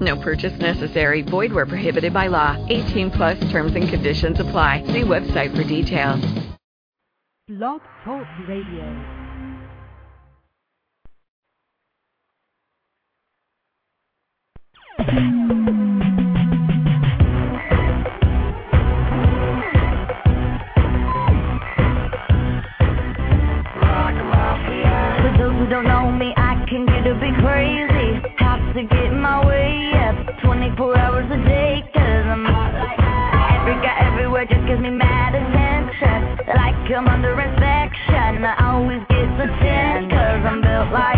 No purchase necessary. Void where prohibited by law. 18 plus terms and conditions apply. See website for details. Blog Talk Radio. For those who don't know me, I can get a bit crazy. Have to get my way 24 hours a day. Cause I'm hot like that. Every guy everywhere just gives me mad attention. Like I'm under inspection. I always get the 10 cause I'm built like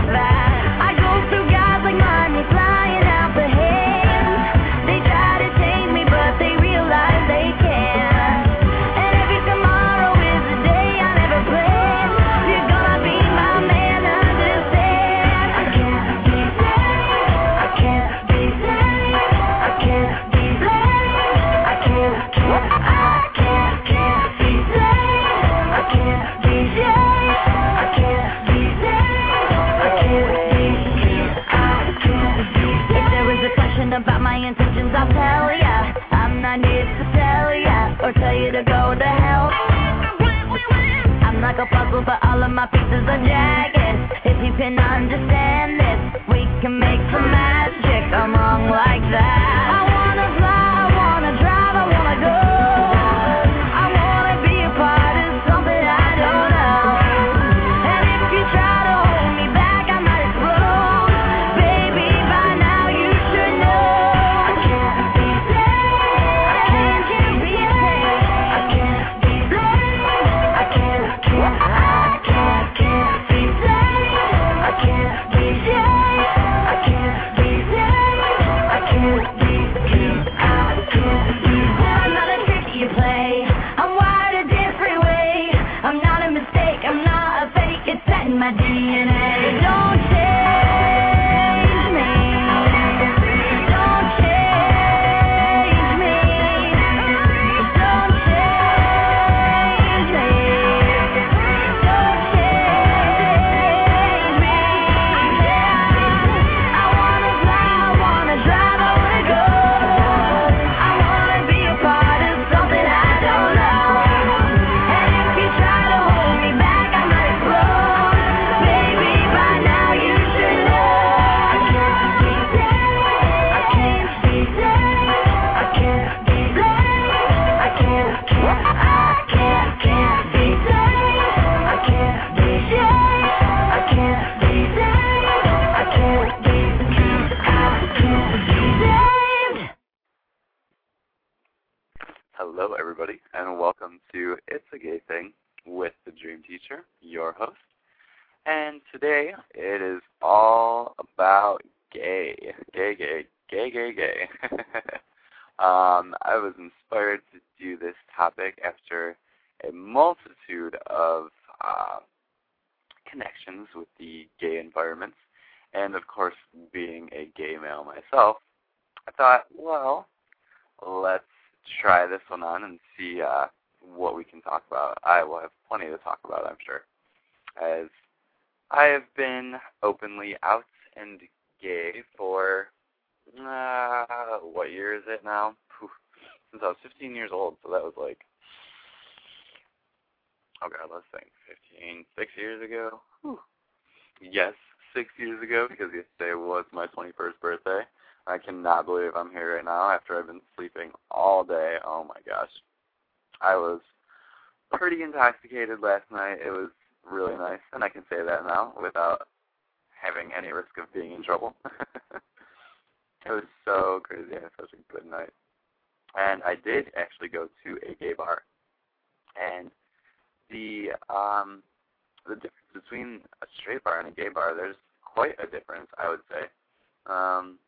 a puzzle, but all of my pieces are jagged. If you can understand this, we can make some magic. I'm wrong like that. Try this one on and see uh, what we can talk about. I will have plenty to talk about, I'm sure, as I have been openly out and gay for uh, what year is it now? Since I was 15 years old, so that was like oh god, let's think, 15, six years ago. Whew. Yes, six years ago because yesterday was my 21st birthday. I cannot believe I'm here right now after I've been sleeping all day. Oh my gosh. I was pretty intoxicated last night. It was really nice, and I can say that now without having any risk of being in trouble. it was so crazy. I had such a good night. And I did actually go to a gay bar. And the um the difference between a straight bar and a gay bar, there's quite a difference, I would say. Um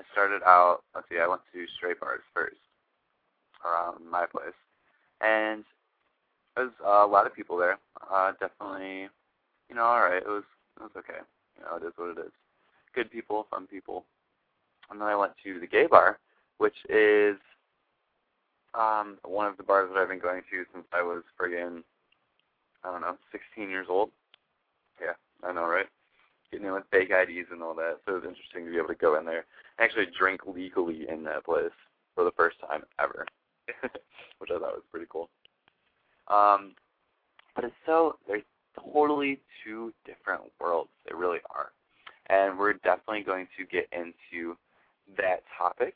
I started out let's see, I went to straight bars first around my place. And there's uh, a lot of people there. Uh, definitely, you know, all right. It was it was okay. You know, it is what it is. Good people, fun people. And then I went to the gay bar, which is um one of the bars that I've been going to since I was friggin' I don't know, 16 years old. Yeah, I know, right? Getting in with fake IDs and all that. So it was interesting to be able to go in there and actually drink legally in that place for the first time ever, which I thought was pretty cool. Um, but it's so they're totally two different worlds. They really are, and we're definitely going to get into that topic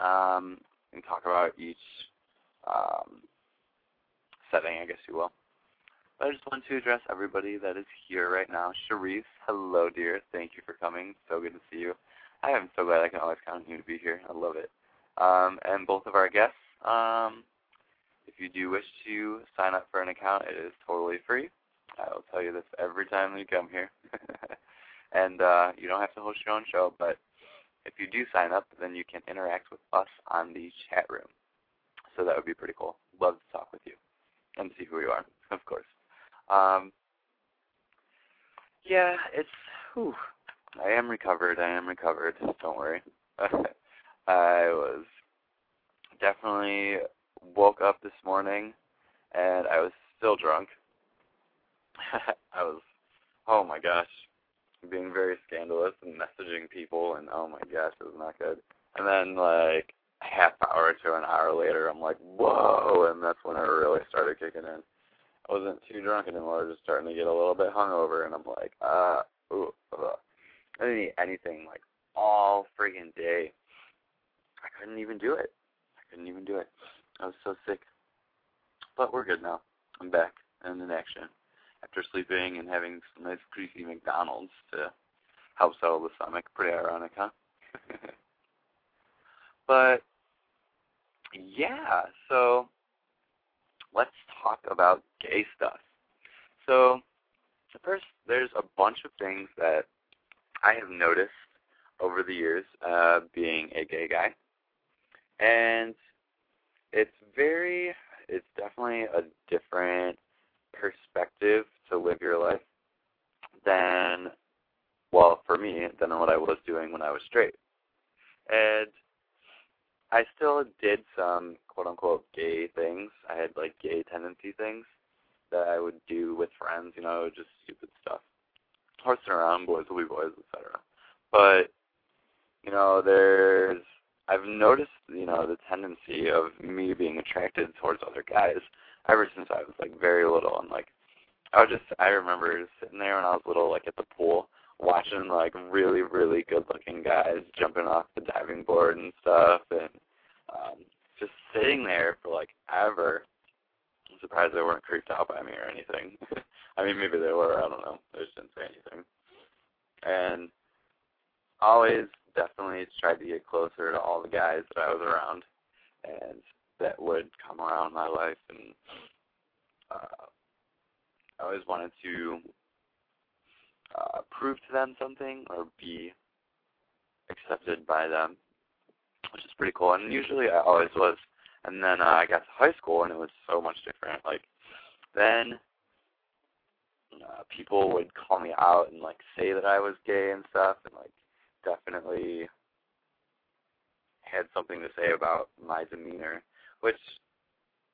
um, and talk about each um, setting, I guess you will. But I just want to address everybody that is here right now. Sharice, hello, dear. Thank you for coming. So good to see you. I am so glad I can always count on you to be here. I love it. Um, and both of our guests, um, if you do wish to sign up for an account, it is totally free. I will tell you this every time you come here. and uh, you don't have to host your own show, but if you do sign up, then you can interact with us on the chat room. So that would be pretty cool. Love to talk with you and see who you are, of course. Um, yeah, it's. Whew, I am recovered. I am recovered. Don't worry. I was definitely woke up this morning and I was still drunk. I was, oh my gosh, being very scandalous and messaging people, and oh my gosh, it was not good. And then like half hour to an hour later, I'm like, whoa, and that's when it really started kicking in. I wasn't too drunk anymore, I was just starting to get a little bit hungover, and I'm like, uh, ooh, ugh. I didn't eat anything like all friggin' day. I couldn't even do it. I couldn't even do it. I was so sick. But we're good now. I'm back and in action after sleeping and having some nice greasy McDonald's to help settle the stomach. Pretty ironic, huh? but yeah, so let's talk about gay stuff. So first, there's a bunch of things that I have noticed over the years uh, being a gay guy, and it's very, it's definitely a different perspective to live your life than, well, for me, than what I was doing when I was straight. And I still did some quote unquote gay things. I had like gay tendency things that I would do with friends, you know, just stupid stuff. Horsing around, boys will be boys, etc. But, you know, there's I've noticed, you know, the tendency of me being attracted towards other guys ever since I was like very little and like I was just I remember sitting there when I was little like at the pool watching like really, really good looking guys jumping off the diving board and stuff and um just sitting there for like ever. I'm surprised they weren't creeped out by me or anything. I mean maybe they were, I don't know. They just didn't say anything. And always definitely tried to get closer to all the guys that I was around and that would come around my life and uh I always wanted to uh prove to them something or be accepted by them, which is pretty cool. And usually I always was. And then uh, I got to high school and it was so much different. Like then uh, people would call me out and like say that I was gay and stuff and like definitely had something to say about my demeanor, which,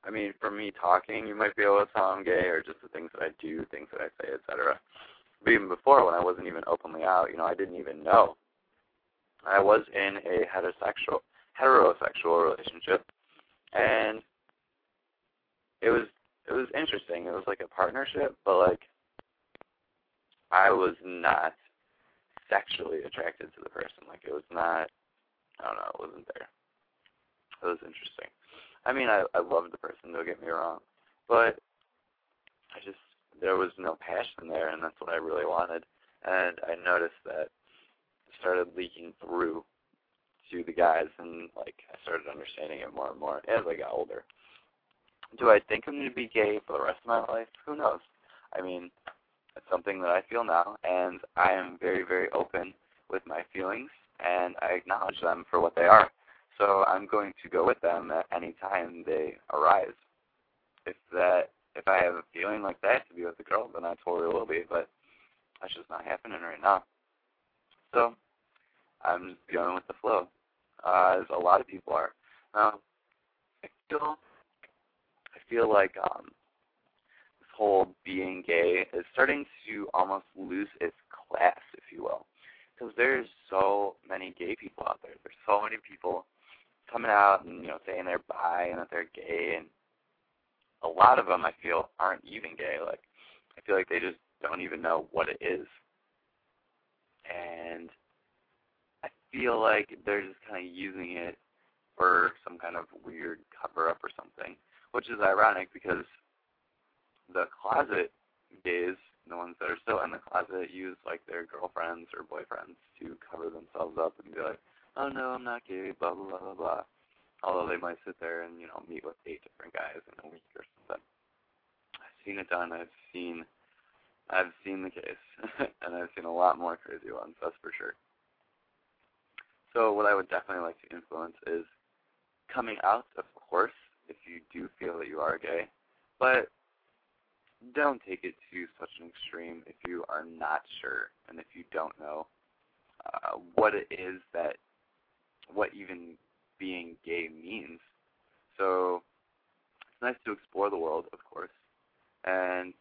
I mean, for me talking, you might be able to tell I'm gay, or just the things that I do, things that I say, etc. But even before, when I wasn't even openly out, you know, I didn't even know. I was in a heterosexual heterosexual relationship, and it was it was interesting. It was like a partnership, but like I was not sexually attracted to the person. Like it was not I don't know, it wasn't there. It was interesting. I mean I I loved the person, don't get me wrong. But I just there was no passion there and that's what I really wanted. And I noticed that started leaking through to the guys and like I started understanding it more and more as I got older. Do I think I'm gonna be gay for the rest of my life? Who knows? I mean, it's something that I feel now, and I am very, very open with my feelings, and I acknowledge them for what they are. So I'm going to go with them at any time they arise. If that if I have a feeling like that to be with a girl, then I totally will be. But that's just not happening right now. So I'm just going with the flow, uh, as a lot of people are. Now, I feel, I feel like um, this whole being gay is starting to almost lose its class, if you will, because there's so many gay people out there. There's so many people coming out and you know saying they're bi and that they're gay, and a lot of them I feel aren't even gay. Like I feel like they just don't even know what it is, and feel like they're just kind of using it for some kind of weird cover up or something, which is ironic because the closet gays, the ones that are still in the closet, use like their girlfriends or boyfriends to cover themselves up and be like, oh no, I'm not gay, blah blah blah blah blah. Although they might sit there and you know meet with eight different guys in a week or something. I've seen it done. I've seen, I've seen the case, and I've seen a lot more crazy ones. That's for sure. So what I would definitely like to influence is coming out, of course, if you do feel that you are gay, but don't take it to such an extreme if you are not sure and if you don't know uh, what it is that what even being gay means. So it's nice to explore the world, of course, and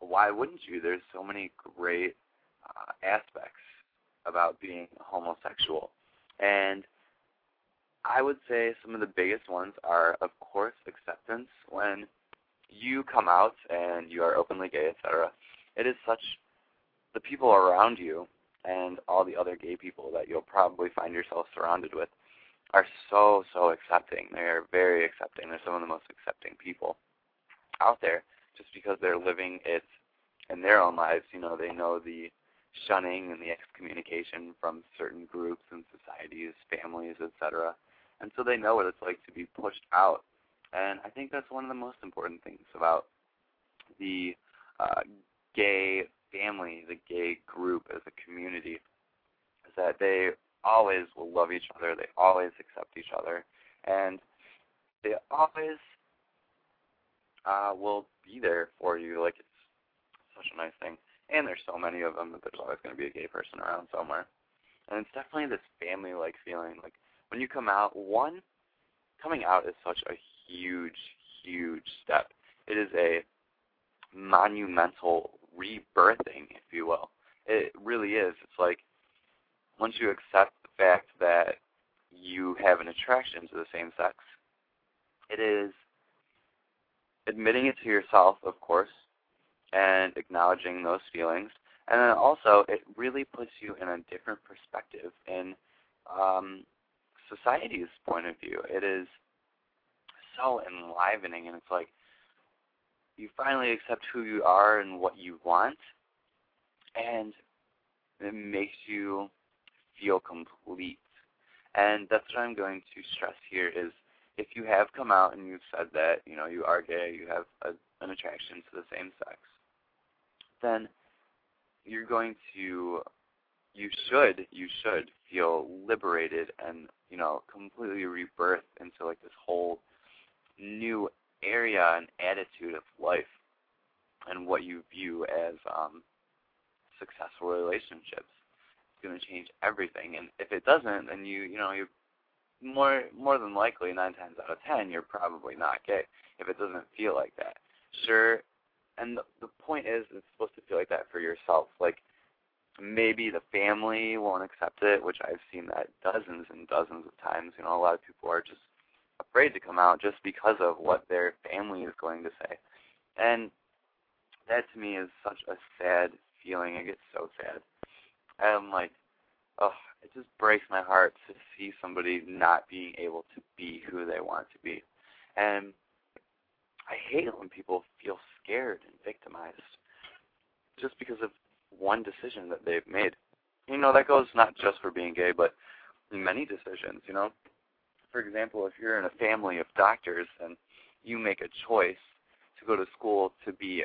why wouldn't you? There's so many great uh, aspects about being homosexual, and I would say some of the biggest ones are, of course, acceptance. When you come out and you are openly gay, etc., it is such the people around you and all the other gay people that you'll probably find yourself surrounded with are so so accepting. They are very accepting. They're some of the most accepting people out there, just because they're living it in their own lives. You know, they know the shunning and the excommunication from certain groups and societies, families, etc. And so they know what it's like to be pushed out. And I think that's one of the most important things about the uh, gay family, the gay group as a community, is that they always will love each other. They always accept each other, and they always uh, will be there for you. Like it's such a nice thing. And there's so many of them that there's always going to be a gay person around somewhere. And it's definitely this family-like feeling. Like when you come out, one, coming out is such a huge, huge step. It is a monumental rebirthing, if you will. It really is. It's like once you accept the fact that you have an attraction to the same sex, it is admitting it to yourself, of course, and acknowledging those feelings. And then also, it really puts you in a different perspective in um, society's point of view. It is so enlivening, and it's like you finally accept who you are and what you want, and it makes you feel complete. And that's what I'm going to stress here is if you have come out and you've said that, you know, you are gay, you have a, an attraction to the same sex, then you're going to you should you should feel liberated and you know completely rebirth into like this whole new area and attitude of life and what you view as um, successful relationships. It's going to change everything, and if it doesn't, then you you know you more more than likely nine times out of ten you're probably not gay if it doesn't feel like that. Sure, and the, the point is it's supposed to feel like that for yourself. Like maybe the family won't accept it, which I've seen that dozens and dozens of times. You know, a lot of people are just afraid to come out just because of what their family is going to say. And that to me is such a sad feeling. I get so sad. I'm like, oh, it just breaks my heart to see somebody not being able to be who they want to be. And I hate it when people feel scared and victimized just because of one decision that they've made. You know, that goes not just for being gay, but many decisions, you know for example, if you're in a family of doctors and you make a choice to go to school to be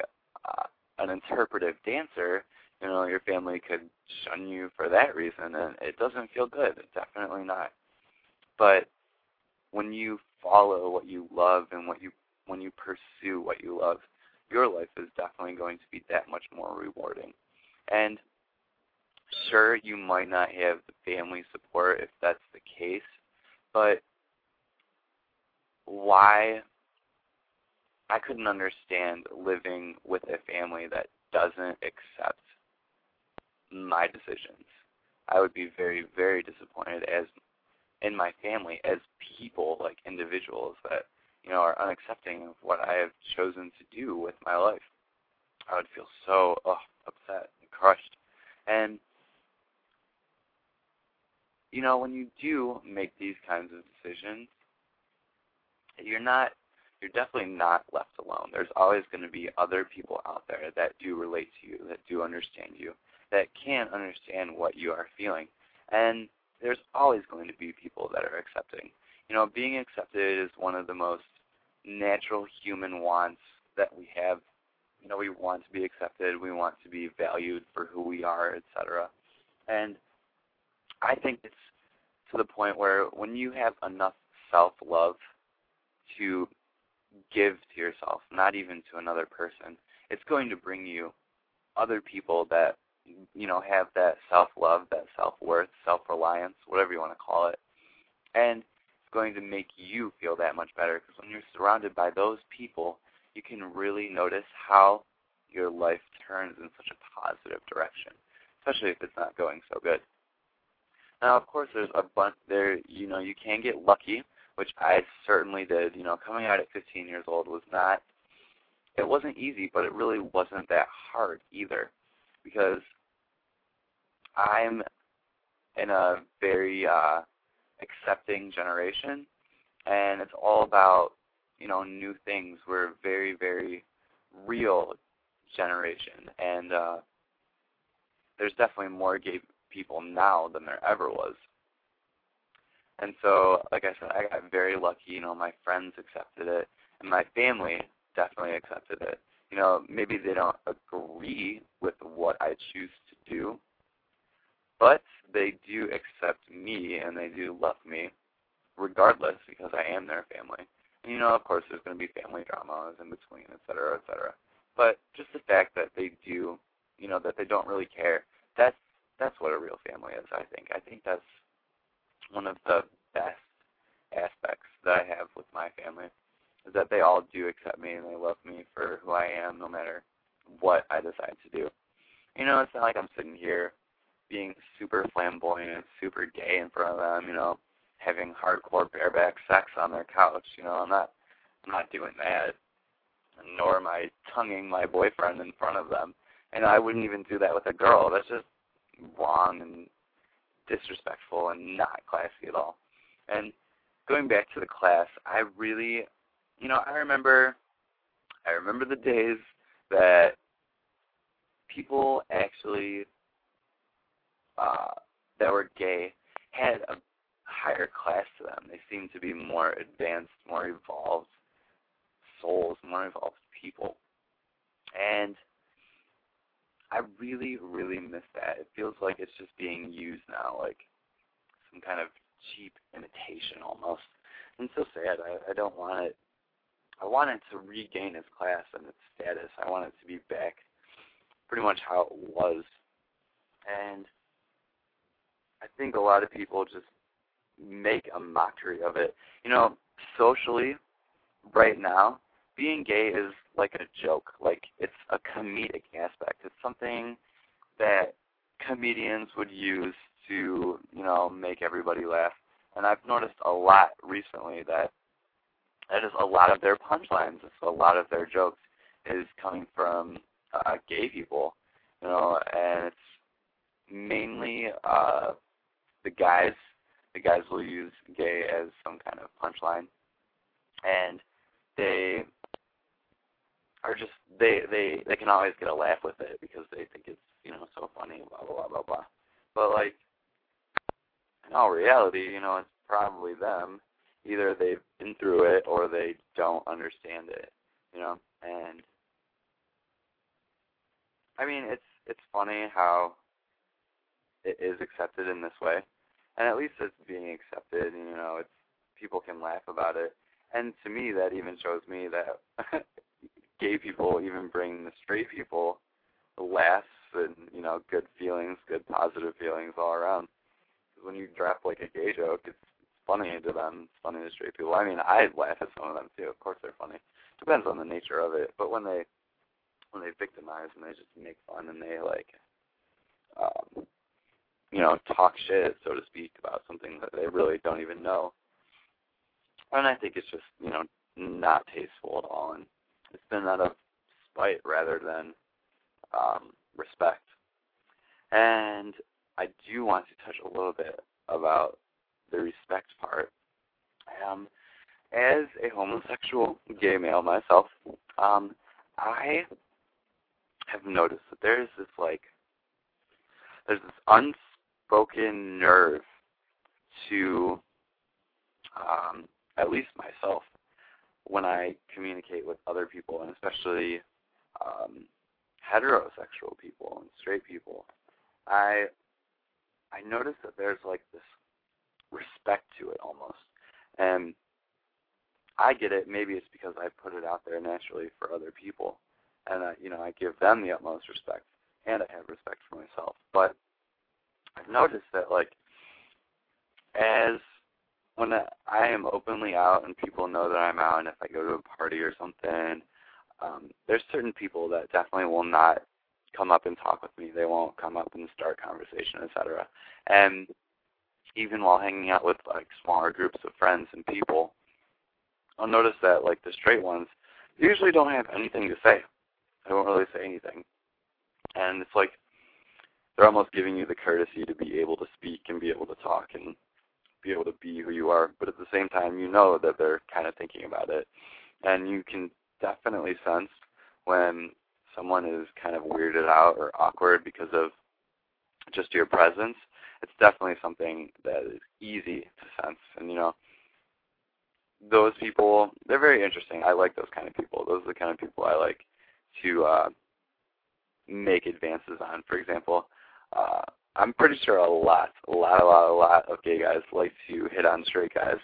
uh, an interpretive dancer, you know, your family could shun you for that reason, and it doesn't feel good. Definitely not. But when you follow what you love and what you when you pursue what you love, your life is definitely going to be that much more rewarding. And sure, you might not have the family support if that's the case, but why I couldn't understand living with a family that doesn't accept my decisions. I would be very, very disappointed as in my family as people, like individuals that, you know, are unaccepting of what I have chosen to do with my life. I would feel so oh, upset and crushed. And you know, when you do make these kinds of decisions, you're not you're definitely not left alone. There's always going to be other people out there that do relate to you, that do understand you, that can understand what you are feeling. And there's always going to be people that are accepting. You know, being accepted is one of the most natural human wants that we have. You know, we want to be accepted, we want to be valued for who we are, etc. And I think it's to the point where when you have enough self-love to give to yourself, not even to another person, it's going to bring you other people that you know have that self-love, that self-worth, self-reliance, whatever you want to call it, and going to make you feel that much better because when you're surrounded by those people, you can really notice how your life turns in such a positive direction, especially if it's not going so good. Now, of course, there's a bunch there. You know, you can get lucky, which I certainly did. You know, coming out at 15 years old was not. It wasn't easy, but it really wasn't that hard either, because I'm in a very uh, accepting generation, and it's all about you know new things. We're a very very real generation, and uh, there's definitely more gay people now than there ever was. And so, like I said, I got very lucky. You know, my friends accepted it, and my family definitely accepted it. You know, maybe they don't agree with what I choose to do, but they do accept me and they do love me regardless because I am their family. And, you know, of course, there's going to be family dramas in between, et cetera, et cetera. But just the fact that they do, you know, that they don't really care, that's that's what a real family is. I think. I think that's one of the best aspects that I have with my family is that they all do accept me and they love me for who I am, no matter what I decide to do. You know, it's not like I'm sitting here being super flamboyant, super gay in front of them. You know, having hardcore bareback sex on their couch. You know, I'm not. I'm not doing that. Nor am I tonguing my boyfriend in front of them. And I wouldn't even do that with a girl. That's just wrong and disrespectful and not classy at all. And going back to the class, I really, you know, I remember, I remember the days that people actually uh, that were gay had a higher class to them. They seemed to be more advanced, more evolved souls, more evolved people. And I really, really miss that. It feels like it's just being used now, like some kind of cheap imitation almost. And so sad. I, I don't want it. I want it to regain its class and its status. I want it to be back pretty much how it was. And I think a lot of people just make a mockery of it. You know, socially, right now, being gay is like a joke. Like it's a comedic aspect. It's something that comedians would use to, you know, make everybody laugh. And I've noticed a lot recently that that is a lot of their punchlines, it's a lot of their jokes is coming from uh, gay people, you know, and it's mainly uh, the guys. The guys will use gay as some kind of punchline, and they are just they they they can always get a laugh with it because they think it's you know so funny blah blah blah blah blah. But like in all reality, you know, it's probably them. Either they've been through it or they don't understand it. You know, and I mean it's it's funny how it is accepted in this way, and at least it's being accepted. You know, it's people can laugh about it, and to me that even shows me that gay people even bring the straight people laughs and you know good feelings, good positive feelings all around. Because When you drop like a gay joke, it's funny to them. It's funny to straight people. I mean, I laugh at some of them too. Of course, they're funny. Depends on the nature of it. But when they when they victimize and they just make fun and they like, um, you know, talk shit, so to speak, about something that they really don't even know. And I think it's just you know not tasteful at all, and it's been out of spite rather than um, respect. And I do want to touch a little bit about the respect part. Um, as a homosexual gay male myself, um, I have noticed that there's this like there's this unspoken nerve to um, at least myself when I communicate with other people, and especially um, heterosexual people and straight people, I I notice that there's like this respect to it almost, and I get it. Maybe it's because I put it out there naturally for other people, and I, you know I give them the utmost respect, and I have respect for myself. But I've noticed that like as when I am openly out and people know that I'm out, and if I go to a party or something, um, there's certain people that definitely will not come up and talk with me. They won't come up and start conversation, etc. And even while hanging out with like smaller groups of friends and people, I'll notice that like the straight ones usually don't have anything to say. They won't really say anything. And it's like they're almost giving you the courtesy to be able to speak and be able to talk and be able to be who you are. But at the same time, you know that they're kind of thinking about it. And you can definitely sense when someone is kind of weirded out or awkward because of just your presence. It's definitely something that is easy to sense. And, you know, those people, they're very interesting. I like those kind of people. Those are the kind of people I like to uh, make advances on. For example, uh, I'm pretty sure a lot, a lot, a lot, a lot of gay guys like to hit on straight guys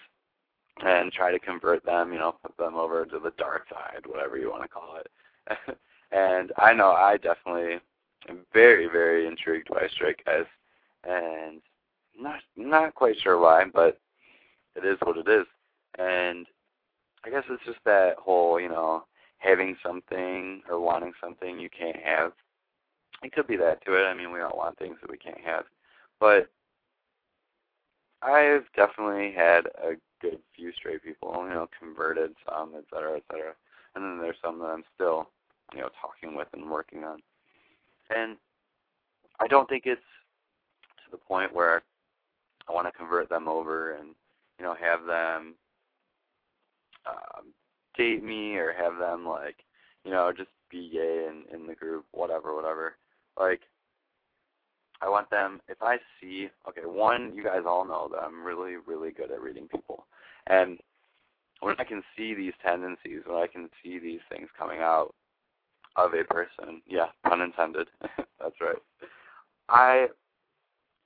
and try to convert them, you know, put them over to the dark side, whatever you want to call it. and I know I definitely am very, very intrigued by straight guys, and not not quite sure why, but it is what it is. And I guess it's just that whole, you know, having something or wanting something you can't have. It could be that to it. I mean, we all want things that we can't have, but I've definitely had a good few straight people, you know, converted some, et cetera, et cetera. And then there's some that I'm still, you know, talking with and working on. And I don't think it's to the point where I want to convert them over and, you know, have them um, date me or have them like, you know, just be gay in in the group, whatever, whatever. Like, I want them, if I see, okay, one, you guys all know that I'm really, really good at reading people. And when I can see these tendencies, when I can see these things coming out of a person, yeah, pun intended, that's right, I,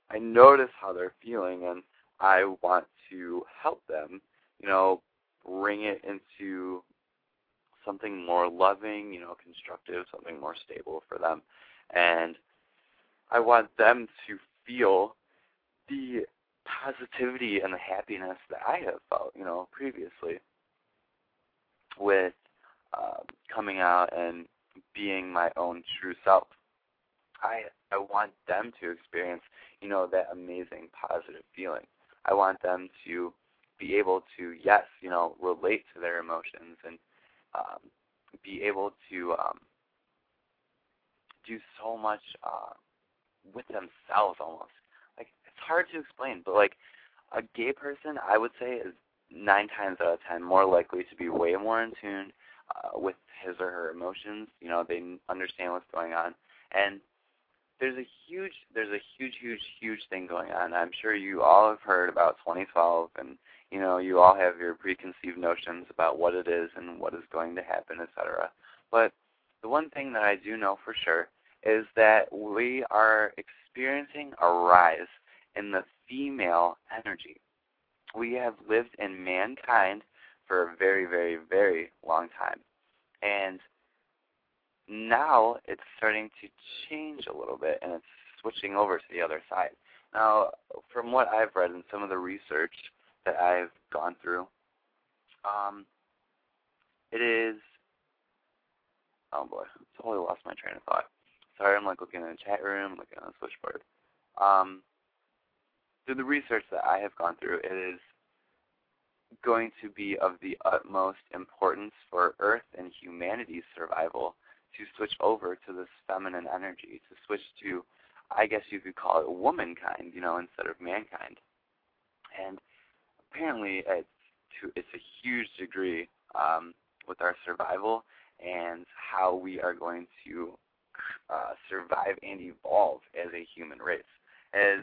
I notice how they're feeling and I want to help them, you know, bring it into something more loving, you know, constructive, something more stable for them. And I want them to feel the positivity and the happiness that I have felt, you know, previously with uh, coming out and being my own true self. I I want them to experience, you know, that amazing positive feeling. I want them to be able to, yes, you know, relate to their emotions and um, be able to um, do so much uh, with themselves almost. Like it's hard to explain, but like a gay person, I would say is nine times out of ten more likely to be way more in tune uh, with his or her emotions. You know, they understand what's going on, and there's a huge, there's a huge, huge, huge thing going on. I'm sure you all have heard about 2012, and you know, you all have your preconceived notions about what it is and what is going to happen, etc. But the one thing that I do know for sure is that we are experiencing a rise in the female energy. We have lived in mankind for a very, very, very long time. And now it's starting to change a little bit and it's switching over to the other side. Now, from what I've read and some of the research that I've gone through, um, it is. Oh boy, I totally lost my train of thought. Sorry, I'm like looking in the chat room, looking on the switchboard. Um, through the research that I have gone through, it is going to be of the utmost importance for Earth and humanity's survival to switch over to this feminine energy, to switch to, I guess you could call it womankind, you know, instead of mankind. And apparently, it's to it's a huge degree um, with our survival and how we are going to uh, survive and evolve as a human race. As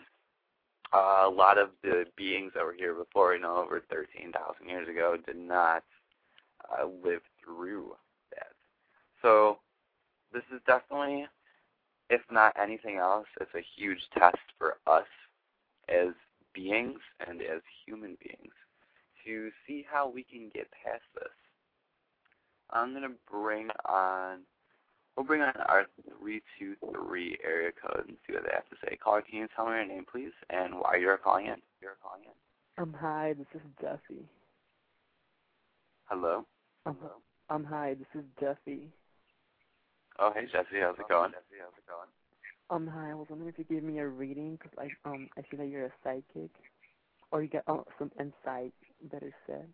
a lot of the beings that were here before, you know, over 13,000 years ago, did not uh, live through that. So this is definitely, if not anything else, it's a huge test for us as beings and as human beings to see how we can get past this. I'm gonna bring on we'll bring on our three two three area code and see what they have to say. Caller, can you tell me your name please and why you're calling in? You're calling in. Um hi, this is Jeffy. Hello? Um, um hi, this is Jeffy. Oh hey Jesse, how's it going? Jesse, how's it going? Um hi, I was wondering if you give me a reading because I um I see that you're a psychic, or you get oh, some insight, better said.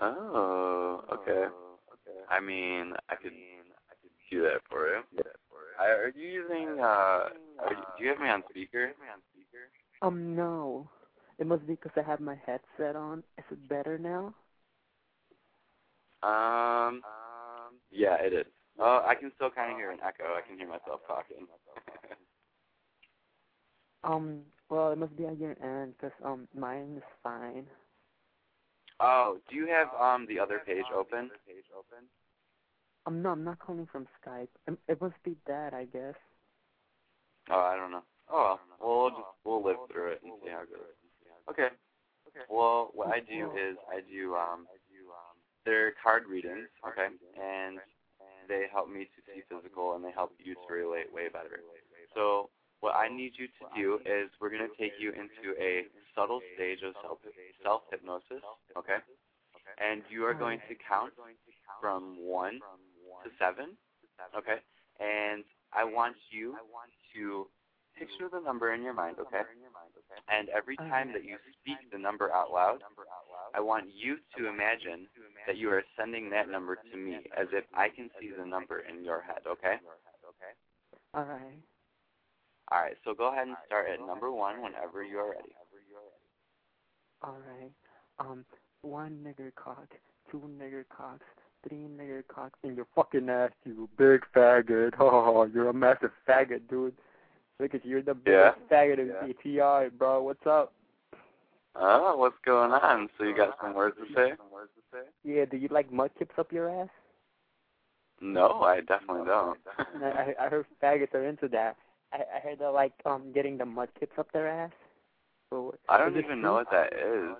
Oh, okay. okay. I mean, I could I could do that for you. I, are you using uh? Are you, do you have me on speaker? Um no, it must be because I have my headset on. Is it better now? Um. Yeah, it is. Oh, I can still kind of hear an echo. I can hear myself talking. um. Well, it must be at your end because um mine is fine. Oh, do you have um the other page open? Um, no, I'm not calling from Skype. Um, It must be that, I guess. Oh, I don't know. Oh well, we'll just we'll live through it and see how it goes. Okay. Well, what I do is I do um I do um they're card readings, okay, and they help me to see physical and they help you to relate way better. So what I need you to do is we're going to take you into a subtle stage of self self hypnosis, okay? And you are going to count from one to seven, okay? And I want you to picture the number in your mind, okay? And every time that you speak the number out loud, I want you to imagine that you are sending that number to me as if I can see the number in your head, okay? All right. All right, so go ahead and start at number one whenever you are ready. All right. Um, one nigger cock, two nigger cocks, three nigger cocks in your fucking ass, you big faggot. Oh, you're a massive faggot, dude. Look at you, you're the biggest Yeah. faggot in BTR, bro. What's up? Oh, what's going on? So you got some words to say? Words to say? Yeah, do you like mud chips up your ass? No, I definitely don't. I, I I heard faggots are into that. I I heard they're like um getting the mud chips up their ass. So, I don't even true? know what that is.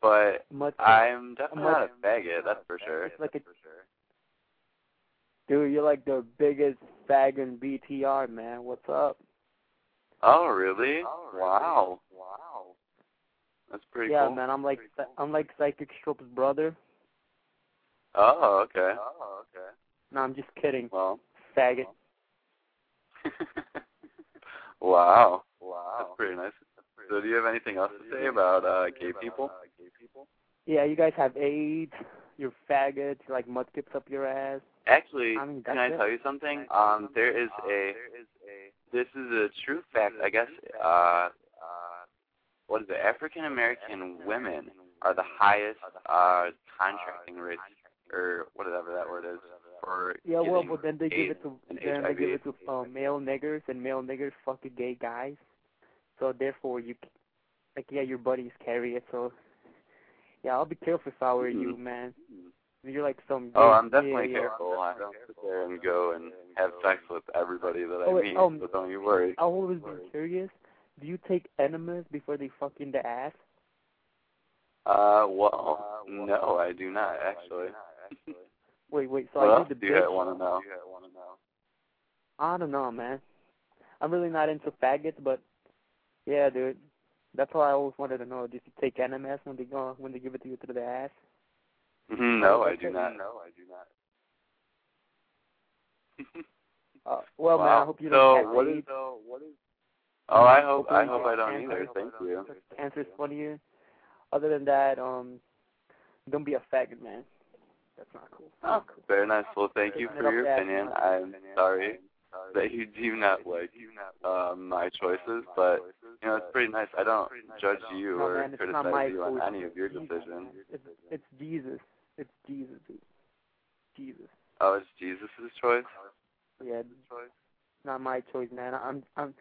But Mud. I'm definitely mud- not a faggot, that's for sure. It's like a dude. You're like the biggest fag in BTR, man. What's up? Oh, really? Wow. Wow. That's pretty yeah, cool. Yeah, man. I'm like I'm like Psychic Strope's brother. Oh, okay. Oh, okay. No, I'm just kidding. Well. Faggot. wow. Wow. That's pretty nice. So do you have anything else to say about uh gay people? Yeah, you guys have AIDS. You're faggots. You're like mud chips up your ass. Actually, I mean, can I it. tell you something? Um, there is a this is a true fact. I guess uh, what is it? African American women are the highest uh contracting rates, or whatever that word is, for Yeah, well, but then they give it to then they give it to uh, male niggers, and male niggers fuck gay guys. So therefore, you like yeah, your buddies carry it. So yeah, I'll be careful if I were you, man. You're like some. Oh, I'm definitely yeah, careful. I don't sit there and go and have sex with everybody that I Oh, wait, meet, um, so don't you worry. I've always been curious. Do you take enemas before they fuck in the ass? Uh, well, no, I do not actually. Wait, wait. So what I need the do that. Do you want to know? I don't know, man. I'm really not into faggots, but yeah, dude. That's why I always wanted to know. Did you take enemas when they go when they give it to you through the ass? Mhm, no, I do not. No, I do not. Uh, well, man. I hope you don't catch what AIDS. is? what is? Oh, I hope I Hopefully hope I don't cancer- either. Thank you. Cancer's funny. you. Other than that, um, don't be a faggot, man. That's not cool. Oh, very nice. Well, thank you for your opinion. I'm sorry that you do not like um, my choices, but you know it's pretty nice. I don't judge you No, or man, criticize you on any of your decisions. It's it's Jesus. It's Jesus. Jesus. Oh, it's Jesus' choice. Yeah, it's not my choice, man. I'm I'm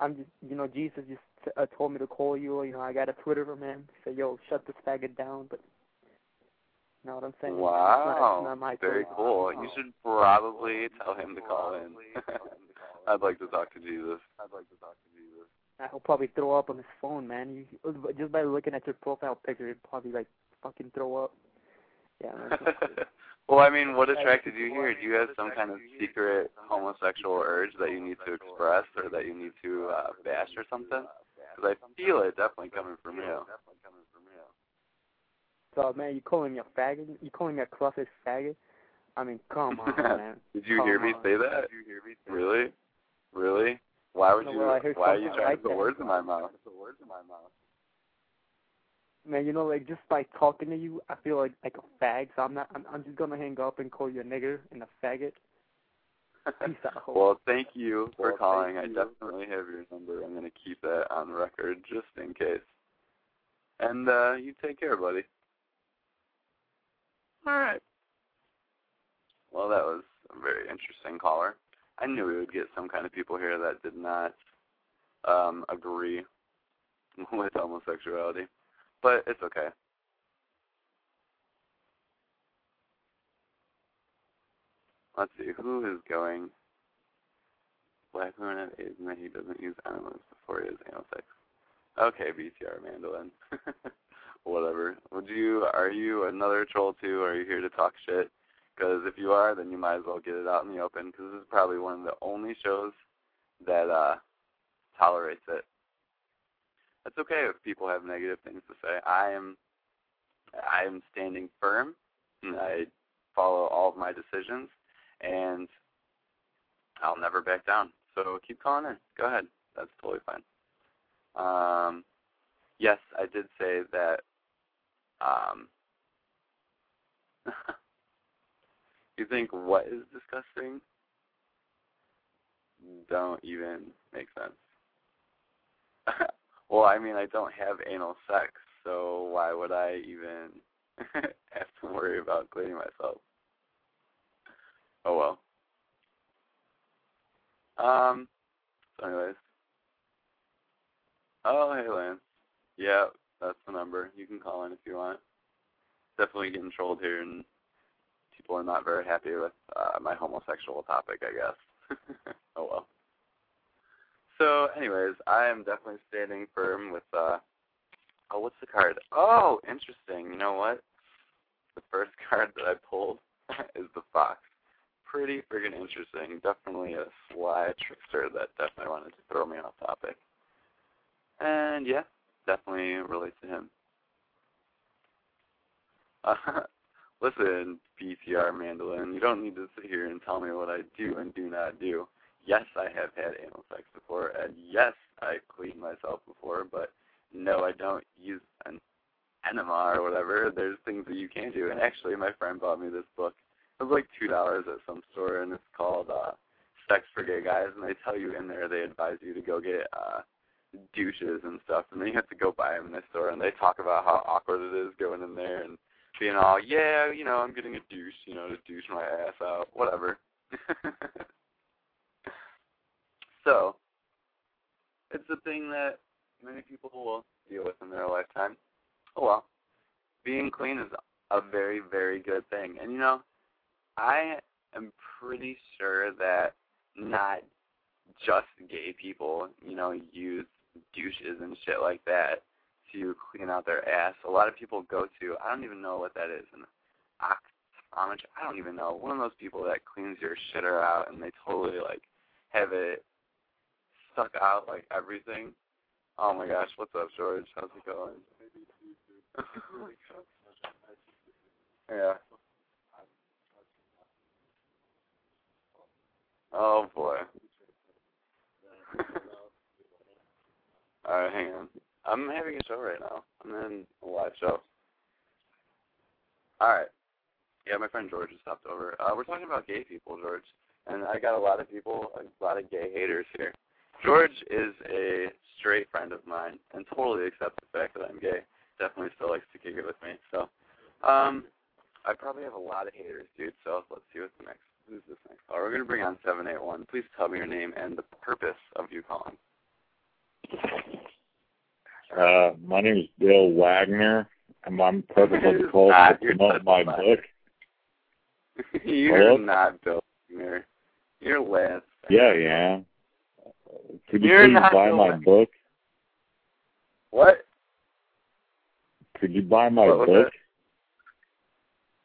I'm just you know Jesus just t- uh, told me to call you. You know I got a Twitter from him. Say yo, shut this faggot down. But you know what I'm saying? It's not, it's Wow, not my very choice. cool. You should probably tell him to call in. I'd like to talk to Jesus. I'd like to talk to Jesus. I'll probably throw up on his phone, man. You, just by looking at your profile picture, it'd probably like fucking throw up. Yeah, man. it's not cool. well, I mean, what attracted you here? Do you have some kind of secret homosexual urge that you need to express or that you need to uh, bash or something? Because I feel it definitely coming from you. Definitely coming from you. So man, you calling me a faggot? You calling me a clufish faggot? I mean, come on, man. Did you Come hear me on. say that? did you hear Really? Really? Why would you? well, why are you trying like to put that. words in my mouth? Man, you know, like just by talking to you, I feel like like a fag. So I'm not. I'm, I'm just gonna hang up and call you a nigger and a faggot. Peace out. well, thank you for calling. I definitely have your number. I'm going to keep that on record just in case. And uh you take care, buddy. All right. Well, that was a very interesting caller. I knew we would get some kind of people here that did not um agree with homosexuality, but it's okay. Let's see who is going. Black woman have AIDS and he doesn't use enemas before he has anal sex. Okay, BTR mandolin. Whatever. Would you? Are you another troll too? Are you here to talk shit? Because if you are, then you might as well get it out in the open. Because this is probably one of the only shows that uh tolerates it. It's okay if people have negative things to say. I am, I am standing firm. And I follow all of my decisions, and I'll never back down. So keep calling in. Go ahead. That's totally fine. Um, yes, I did say that. Um, you think what is disgusting? Don't even make sense. well, I mean, I don't have anal sex, so why would I even have to worry about cleaning myself? Oh well. Um. So, anyways. Oh, hey, Lance. Yeah, that's the number. You can call in if you want. Definitely getting trolled here, and people are not very happy with uh, my homosexual topic, I guess. oh well. So, anyways, I am definitely standing firm with. uh Oh, what's the card? Oh, interesting. You know what? The first card that I pulled is the fox pretty friggin' interesting. Definitely a sly trickster that definitely wanted to throw me off topic. And yeah, definitely relate to him. Uh, listen, BTR Mandolin, you don't need to sit here and tell me what I do and do not do. Yes, I have had anal sex before, and yes, I cleaned myself before, but no, I don't use an enema or whatever. There's things that you can do. And actually, my friend bought me this book it was like two dollars at some store, and it's called uh, "Sex for Gay Guys." And they tell you in there they advise you to go get uh, douches and stuff, and then you have to go buy them in the store, and they talk about how awkward it is going in there and being all, yeah, you know, I'm getting a douche, you know, to douche my ass out, whatever. so, it's a thing that many people will deal with in their lifetime. Oh well, being clean is a very, very good thing, and you know. I am pretty sure that not just gay people, you know, use douches and shit like that to clean out their ass. A lot of people go to I don't even know what that is, an Amish. I don't even know. One of those people that cleans your shitter out and they totally like have it stuck out like everything. Oh my gosh, what's up, George? How's it going? yeah. Oh boy. Alright, hang on. I'm having a show right now. I'm in a live show. Alright. Yeah, my friend George just stopped over. Uh, we're talking about gay people, George. And I got a lot of people, a lot of gay haters here. George is a straight friend of mine and totally accepts the fact that I'm gay. Definitely still likes to kick it with me. So, um, I probably have a lot of haters, dude. So let's see what's next. Who's this next? Oh, we're gonna bring on seven eight one. Please tell me your name and the purpose of you calling. Uh, my name is Bill Wagner, and my purpose of the call to promote my book. You're Hello? not Bill Wagner. You're Lance. Yeah, yeah. Could you You're please buy Bill my Wagner. book? What? Could you buy my What book?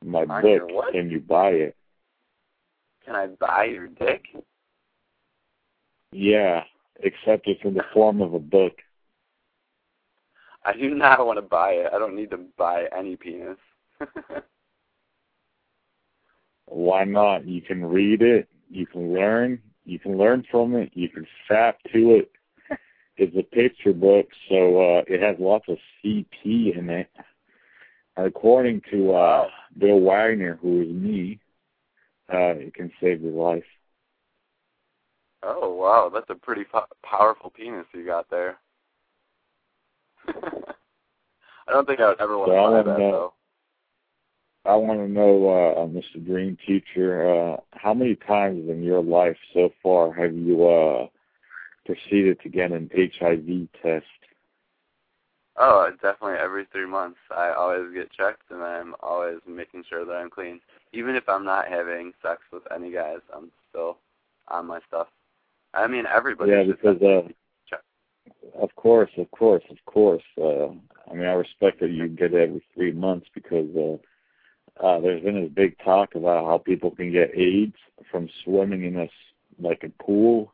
My book. Can you buy it? Can I buy your dick? Yeah, except it's in the form of a book. I do not want to buy it. I don't need to buy any penis. Why not? You can read it. You can learn. You can learn from it. You can sap to it. It's a picture book, so uh, it has lots of CP in it. According to uh, Bill Wagner, who is me, uh, it can save your life. oh wow, that's a pretty po- powerful penis you got there. I don't think I would ever want to So I buy that know- though. I want to know, uh, Mr. Dream Teacher, uh, how many times in your life so far have you uh, proceeded to get an HIV test? Oh, definitely every three months. I always get checked, and I'm always making sure that I'm clean. Even if I'm not having sex with any guys, I'm still on my stuff. I mean, everybody. yeah, because uh. Of course, of course, of course. Uh, I mean, I respect that you get it every three months because uh, uh, there's been this big talk about how people can get AIDS from swimming in a like a pool,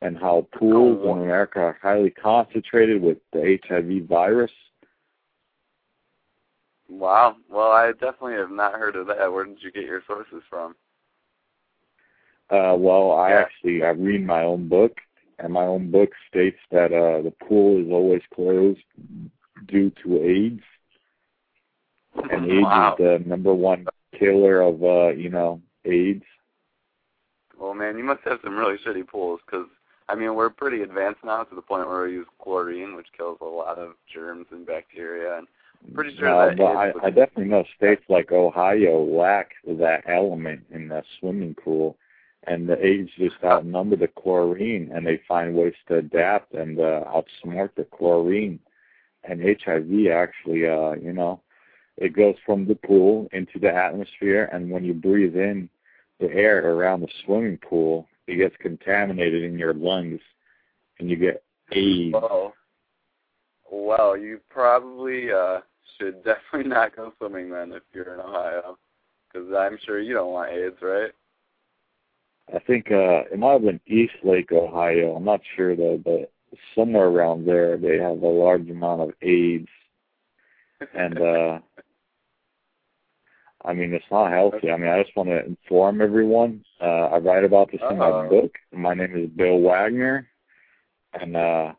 and how pools Oh, in America are highly concentrated with the HIV virus. Wow. Well, I definitely have not heard of that. Where did you get your sources from? Uh, well, I Yeah. actually I read my own book, and my own book states that uh, the pool is always closed due to AIDS, and AIDS wow. is the number one killer of uh, you know AIDS. Well, man, you must have some really shitty pools, because I mean, we're pretty advanced now to the point where we use chlorine, which kills a lot of germs and bacteria. And I'm pretty sure No, that but I, I definitely know states like Ohio lack that element in the swimming pool, and the AIDS just outnumber the chlorine, and they find ways to adapt and uh, outsmart the chlorine. And HIV actually, uh, you know, it goes from the pool into the atmosphere, and when you breathe in the air around the swimming pool, it gets contaminated in your lungs, and you get AIDS. Well, well, you probably uh should definitely not go swimming then if you're in Ohio, because I'm sure you don't want AIDS, right? I think uh it might have been East Lake, Ohio. I'm not sure though, but somewhere around there they have a large amount of AIDS and uh I mean it's not healthy. I mean I just want to inform everyone. Uh I write about this in my book. My name is Bill Wagner and uh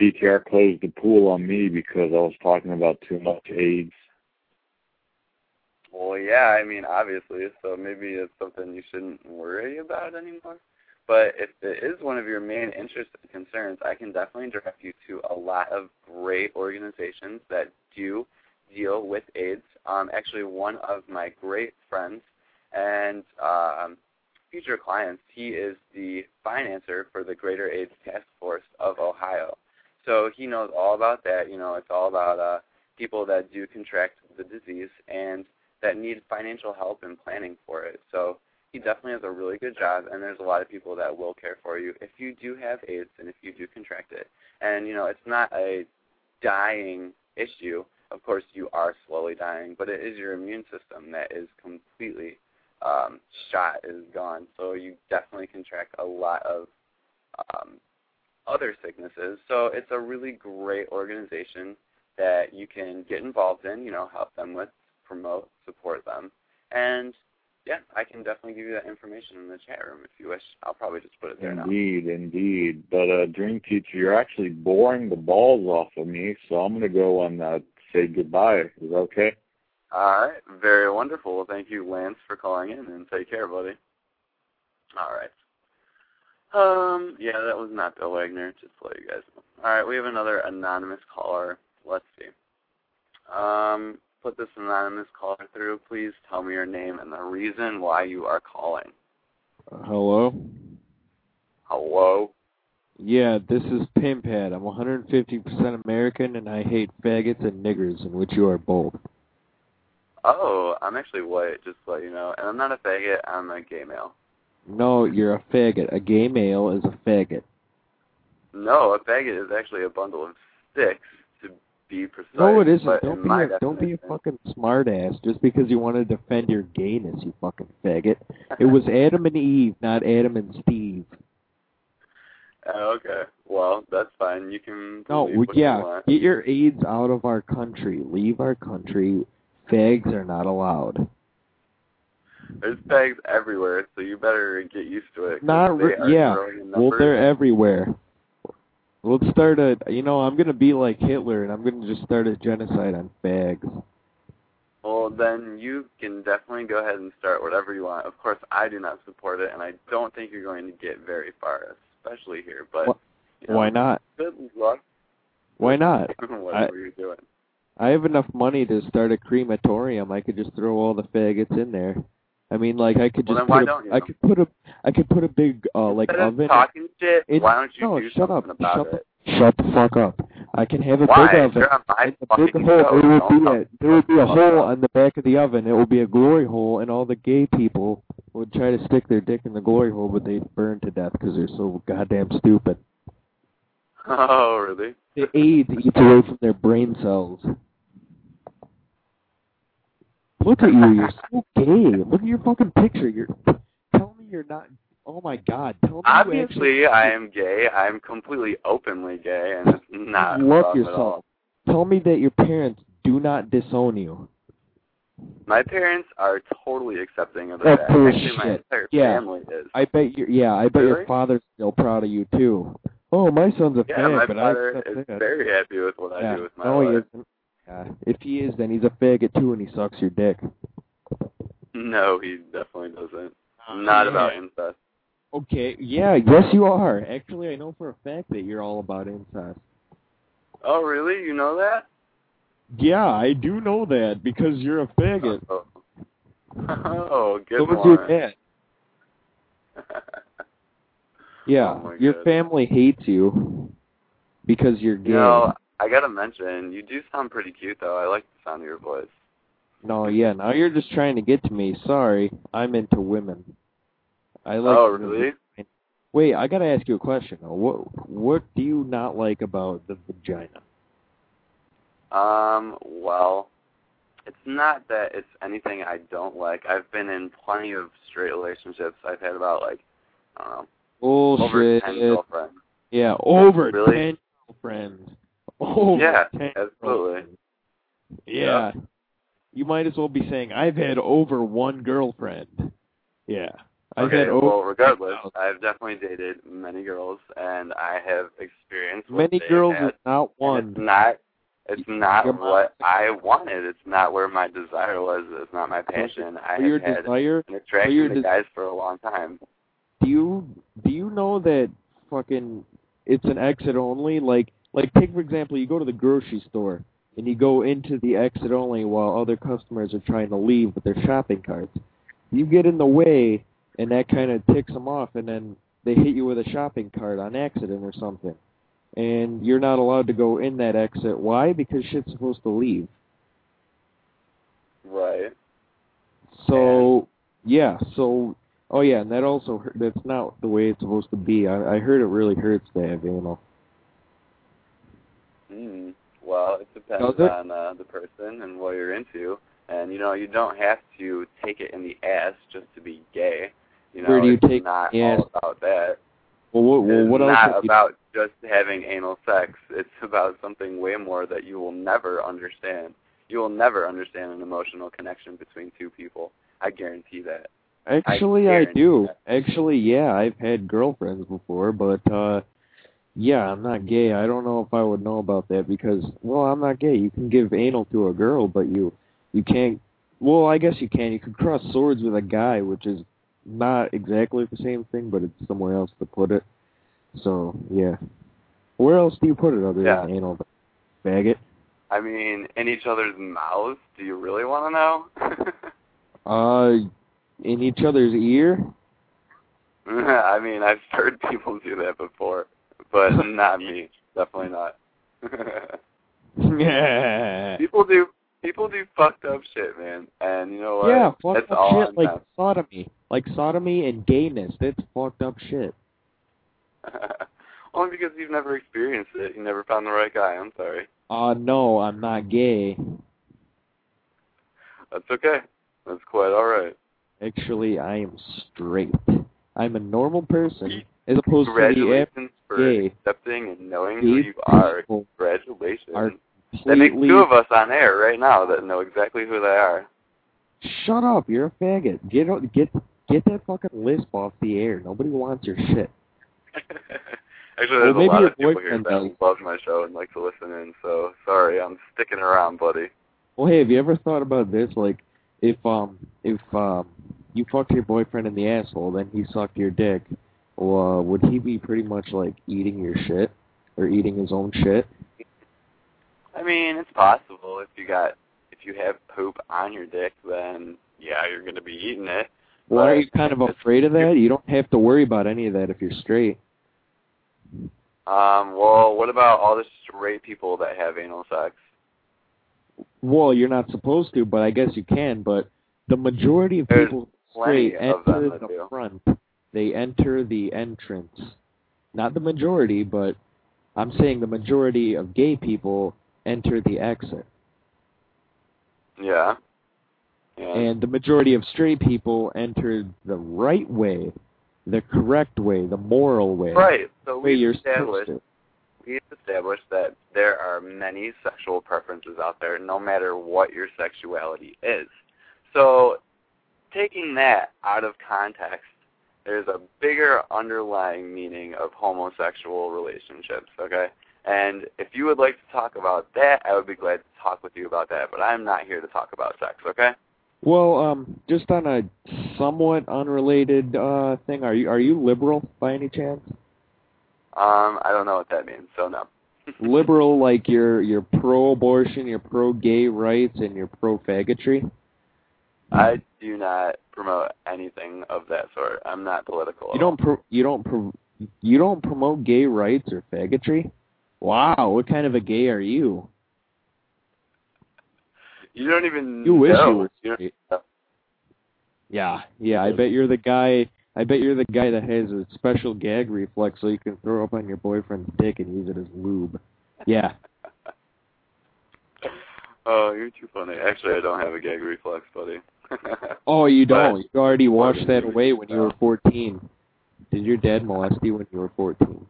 BTR closed the pool on me because I was talking about too much AIDS. Well, yeah, I mean, obviously, so maybe it's something you shouldn't worry about anymore. But if it is one of your main interests and concerns, I can definitely direct you to a lot of great organizations that do deal with AIDS. Um, actually, one of my great friends and um, future clients, he is the financer for the Greater AIDS Task Force of Ohio. So he knows all about that. You know, it's all about uh, people that do contract the disease and that need financial help and planning for it. So he definitely has a really good job, and there's a lot of people that will care for you if you do have AIDS and if you do contract it. And you know, it's not a dying issue. of course, you are slowly dying, but it is your immune system that is completely um, shot, is gone. So you definitely contract a lot of um, other sicknesses. So it's a really great organization that you can get involved in, you know, help them with, promote, support them. And yeah, I can definitely give you that information in the chat room if you wish. I'll probably just put it there indeed, now. Indeed, indeed. But uh, Dream Teacher, you're actually boring the balls off of me, so I'm gonna go and uh, say goodbye. Is that okay? All right, very wonderful. Well, thank you, Lance, for calling in, and take care, buddy. All right. Um, yeah, that was not Bill Wagner, just to let you guys know. All right, we have another anonymous caller. Let's see. Um, put this anonymous caller through. Please tell me your name and the reason why you are calling. Uh, hello? Hello? Yeah, this is Pimpad. I'm 150% American and I hate faggots and niggers, in which you are both. Oh, I'm actually white, just to let you know. And I'm not a faggot, I'm a gay male. No, you're a faggot. A gay male is a faggot. No, a faggot is actually a bundle of sticks be precise. No, it isn't. Don't be a, don't be a fucking smartass just because you want to defend your gayness, you fucking faggot. it was Adam and Eve, not Adam and Steve. Uh, okay. Well, that's fine. You can. No, yeah. Get your AIDS out of our country. Leave our country. Fags are not allowed. There's fags everywhere, so you better get used to it. Not re- yeah. Well, they're everywhere. Let's start a. You know, I'm gonna be like Hitler, and I'm gonna just start a genocide on fags. Well, then you can definitely go ahead and start whatever you want. Of course, I do not support it, and I don't think you're going to get very far, especially here. But you know, why not? Good luck. Why not? whatever I, you're doing. I have enough money to start a crematorium. I could just throw all the faggots in there. I mean, like I could just well, put a, I could put a I could put a big uh like Instead oven. Of talking shit. It, why don't you no, do shut up, about shut it? The, shut the fuck up. I can have a why? big oven. My a big hole. It will be a there will be a hole on the back of the oven. It will be a glory hole, and all the gay people would try to stick their dick in the glory hole, but they'd burn to death because they're so goddamn stupid. Oh, really? The AIDS eats away from their brain cells. Look at you, you're so gay. Look at your fucking picture. You're tell me you're not oh my god, tell me Obviously actually, I am gay. I'm completely openly gay and it's not Love yourself. Tell me that your parents do not disown you. My parents are totally accepting of That's that. bullshit. Actually my entire yeah. family is. I bet your yeah, I bet really? your father's still proud of you too. Oh, my son's a yeah, fag, my but father I is it. very happy with what yeah. I do with my no, life. he isn't. Yeah. If he is, then he's a faggot too, and he sucks your dick. No, he definitely doesn't. I'm uh, Not about incest. Okay, yeah, yes you are. Actually, I know for a fact that you're all about incest. Oh, really? You know that? Yeah, I do know that because you're a faggot. Oh, oh good so one. was your dad. Yeah, Oh your family hates you because you're gay. You know, I gotta mention, you do sound pretty cute though. I like the sound of your voice. No, yeah, now you're just trying to get to me. Sorry, I'm into women. I like. oh, really? Wait, I gotta ask you a question though. What what do you not like about the vagina? Um, well, it's not that it's anything I don't like. I've been in plenty of straight relationships. I've had about like, I don't know, over Bullshit. ten girlfriends. Yeah, over Really? ten girlfriends. Oh, over Yeah, 10 absolutely. girlfriends. Yeah. You might as well be saying I've had over one girlfriend. Yeah. I've okay, had over well, regardless, I've definitely dated many girls, and I have experienced many girls had. is not one. It's not. It's not what I wanted. It's not where my desire was. It's not my passion. I have had desire, an attraction to des- guys for a long time. do you do you know that fucking it's an exit only? Like like take for example, you go to the grocery store and you go into the exit only while other customers are trying to leave with their shopping carts. You get in the way and that kind of ticks them off and then they hit you with a shopping cart on accident or something. And you're not allowed to go in that exit. Why? Because shit's supposed to leave. Right. So yeah, so oh yeah, and that also, that's not the way it's supposed to be. I, I heard it really hurts to have anal. Mm. Well, it depends it? on uh, the person and what you're into, and you know you don't have to take it in the ass just to be gay. You know, Where do you it's take not ass? all about that. Well, what, well, it's else? not about just having anal sex. It's about something way more that you will never understand. You will never understand an emotional connection between two people. I guarantee that. Actually, I, guarantee do. that. Actually, yeah, I've had girlfriends before, but uh yeah, I'm not gay. I don't know if I would know about that because, well, I'm not gay. You can give anal to a girl, but you you can't. Well, I guess you can. You could cross swords with a guy, which is not exactly the same thing, but it's somewhere else to put it. So yeah, where else do you put it other Yeah. than anal? Faggot. I mean, in each other's mouths. Do you really want to know? Uh, in each other's ear. I mean, I've heard people do that before, but not me. Definitely not. yeah. people do people do fucked up shit, man. And you know what? Yeah, fucked up shit like sodomy, like sodomy and gayness. That's fucked up shit. Only because you've never experienced it. You never found the right guy. I'm sorry. Uh no, I'm not gay. That's okay. That's quite all right. Actually, I am straight. I'm a normal person, as opposed to the Congratulations for gay. accepting and knowing who you are. Congratulations. are that makes two of us on air right now that know exactly who they are. Shut up! You're a faggot. Get get get that fucking lisp off the air. Nobody wants your shit. Actually, Well, there's a lot of people here that does. love my show and like to listen in. So sorry, I'm sticking around, buddy. Well, hey, have you ever thought about this? Like, if um if um you fucked your boyfriend in the asshole, then he sucked your dick, well, uh, would he be pretty much like eating your shit or eating his own shit? I mean, it's possible if you got if you have poop on your dick, then yeah, you're gonna be eating it. Well, are you kind of afraid of that? You don't have to worry about any of that if you're straight. Um, well, what about all the straight people that have anal sex? Well, you're not supposed to, but I guess you can. But the majority of There's people straight enter the do. front. They enter the entrance. Not the majority, but I'm saying the majority of gay people enter the exit. Yeah. Yeah. And the majority of straight people enter the right way, the correct way, the moral way. right. So The way we've you're established we've established that there are many sexual preferences out there, no matter what your sexuality is. So, taking that out of context, there's a bigger underlying meaning of homosexual relationships, okay? And if you would like to talk about that, I would be glad to talk with you about that, but I'm not here to talk about sex, okay? Well, um, just on a somewhat unrelated uh thing, are you are you liberal by any chance? Um, I don't know what that means, so no. liberal like you're you're pro abortion, you're pro gay rights and you're pro faggotry? I do not promote anything of that sort. I'm not political. You don't pro, you don't pro, you don't promote gay rights or faggotry? Wow, what kind of a gay are you? You don't even You wish know. you were don't Yeah, yeah, I bet you're the guy I bet you're the guy that has a special gag reflex so you can throw up on your boyfriend's dick and use it as lube. Yeah. oh, you're too funny. Actually, I don't have a gag reflex, buddy. Oh, you don't. You already washed that away when you were 14. Did your dad molest you when you were 14?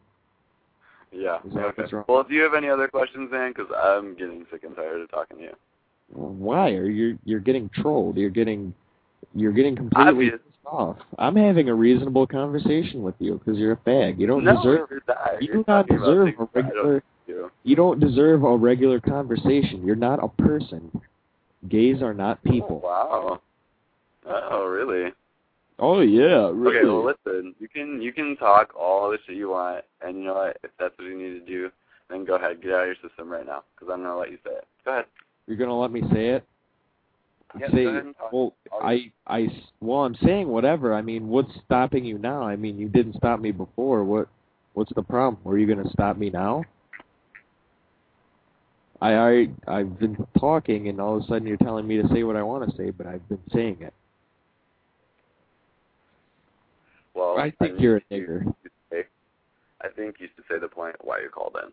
yeah. Okay. Well, do you have any other questions, man? Because I'm getting sick and tired of talking to you. Why are you you're getting trolled? You're getting you're getting completely Obvious. off. I'm having a reasonable conversation with you because you're a fag. You don't no, deserve you do not deserve a I don't regular you don't deserve a regular conversation. You're not a person. Gays are not people. Oh, wow. Oh, really? Oh yeah, really. Okay, well, listen. You can you can talk all the shit you want, and you know what? If that's what you need to do, then go ahead, get out of your system right now, because I'm gonna let you say it. Go ahead. You're gonna let me say it? Yeah, say, go ahead and talk. well, I, I, well, I'm saying whatever. I mean, what's stopping you now? I mean, you didn't stop me before. What, what's the problem? Are you gonna stop me now? I, I, I've been talking, and all of a sudden you're telling me to say what I want to say, but I've been saying it. Well, I think need you're a nigger. say- I think you should say the point why you called in.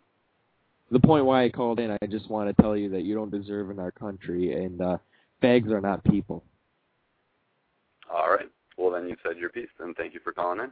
the point why I called in, I just want to tell you that you don't deserve in our country, and uh, fags are not people. All right. Well, then you said your piece, and thank you for calling in.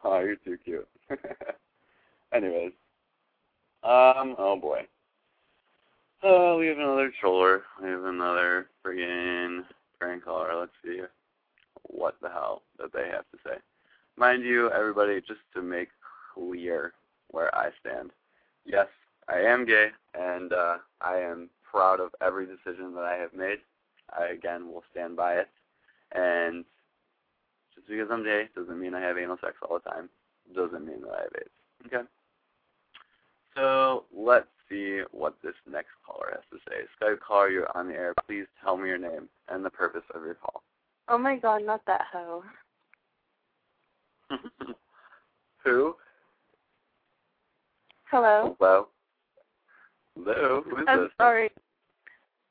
oh, you're too cute. Anyways. Um, oh boy. Oh, we have another troller. We have another friggin' prank caller. Let's see what the hell that they have to say. Mind you, everybody, just to make clear where I stand. Yes, I am gay, and uh, I am proud of every decision that I have made. I again will stand by it. And just because I'm gay doesn't mean I have anal sex all the time. Doesn't mean that I have AIDS. Okay. So let's see what this next caller has to say. Skype caller, you're on the air. Please tell me your name and the purpose of your call. Oh my god, not that hoe. Who? Hello. Hello. Hello. Who is I'm this? sorry.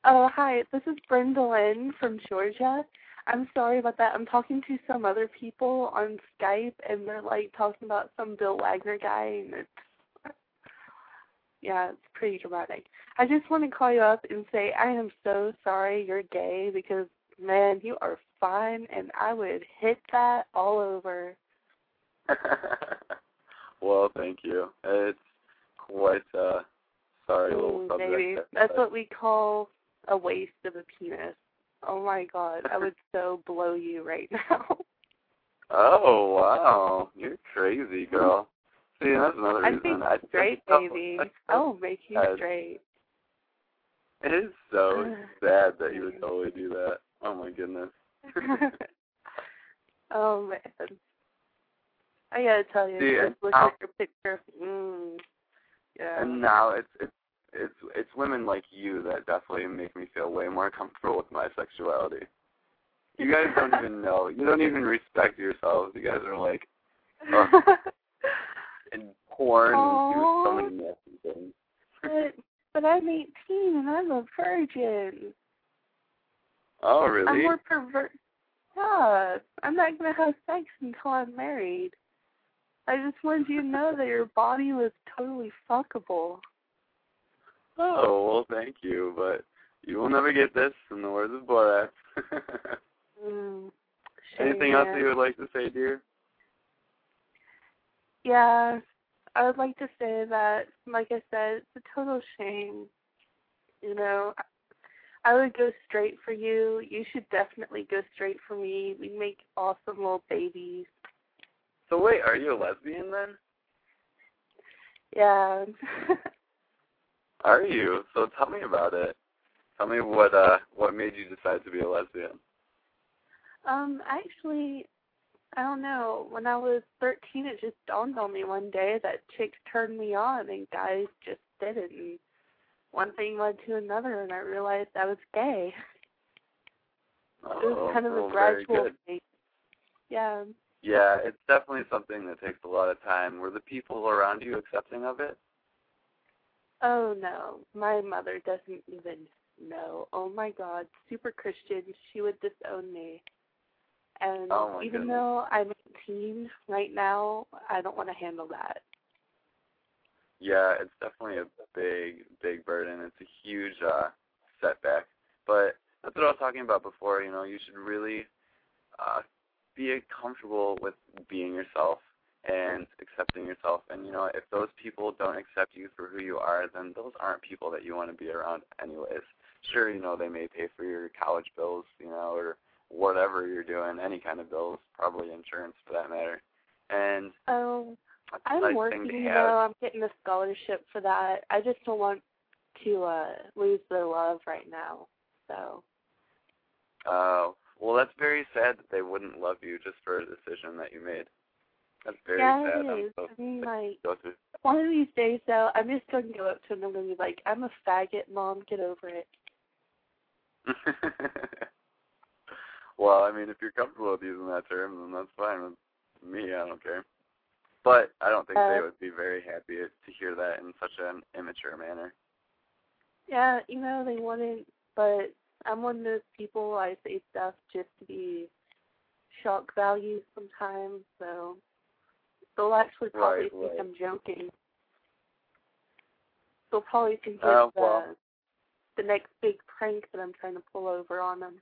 Oh, hi. This is Brenda Lynn from Georgia. I'm sorry about that. I'm talking to some other people on Skype, and they're like talking about some Bill Wagner guy, and it's yeah, it's pretty dramatic. I just want to call you up and say I am so sorry you're gay because man, you are fine, and I would hit that all over. well, thank you. It's quite a sorry little Ooh, subject. baby, that's what we call a waste of a penis. Oh my god, I would so blow you right now. Oh wow, you're crazy, girl. See, that's another I reason. think I straight, baby. I will make you Yes. straight. It is so sad that you would totally do that. Oh my goodness. oh man. I gotta tell you, See, just look at your picture. Mm, yeah. And now it's it's it's it's women like you that definitely make me feel way more comfortable with my sexuality. You guys don't even know. You don't even respect yourselves. You guys are like in porn and do so many nasty things. but but I'm 18 and I'm a virgin. Oh really? I'm more pervert. Yeah, I'm not gonna have sex until I'm married. I just wanted you to know that your body was totally fuckable. Oh well, thank you, but you will never get this. In the words of Borat. Mm, Anything else man. you would like to say, dear? Yeah, I would like to say that, like I said, it's a total shame. You know, I would go straight for you. You should definitely go straight for me. We make awesome little babies. So wait, are you a lesbian then? Yeah. Are you? So tell me about it. Tell me what uh what made you decide to be a lesbian. um, actually, I don't know. When I was 13, it just dawned on me one day that chicks turned me on and guys just didn't. And one thing led to another, and I realized I was gay. Oh, it was kind of well, a gradual thing. Yeah. Yeah, it's definitely something that takes a lot of time. Were the people around you accepting of it? Oh no, my mother doesn't even know. Oh my God, super Christian. She would disown me. And Oh, even goodness. though I'm 18 right now, I don't want to handle that. Yeah, it's definitely a big, big burden. It's a huge uh setback. But that's what I was talking about before, you know, you should really uh be comfortable with being yourself and accepting yourself. And you know, if those people don't accept you for who you are, then those aren't people that you want to be around anyways. Sure, you know, they may pay for your college bills, you know, or whatever you're doing, any kind of bills, probably insurance for that matter. And Oh, I'm nice working. thing to You know, I'm getting a scholarship for that. I just don't want to uh lose their love right now. So Oh, well, that's very sad that they wouldn't love you just for a decision that you made. That's very yeah, sad. it I'm so I mean, like, one of these days, though, I'm just going to go up to him and I'm going to be like, I'm a faggot, Mom. Get over it. well, I mean, if you're comfortable with using that term, then that's fine with me. I don't care. But I don't think they Uh, would be very happy to hear that in such an immature manner. Yeah, you know, they wouldn't, but I'm one of those people, I say stuff just to be shock value sometimes, so they'll actually probably Right, think right. I'm joking. They'll probably think Oh, it's well. uh, the next big prank that I'm trying to pull over on them.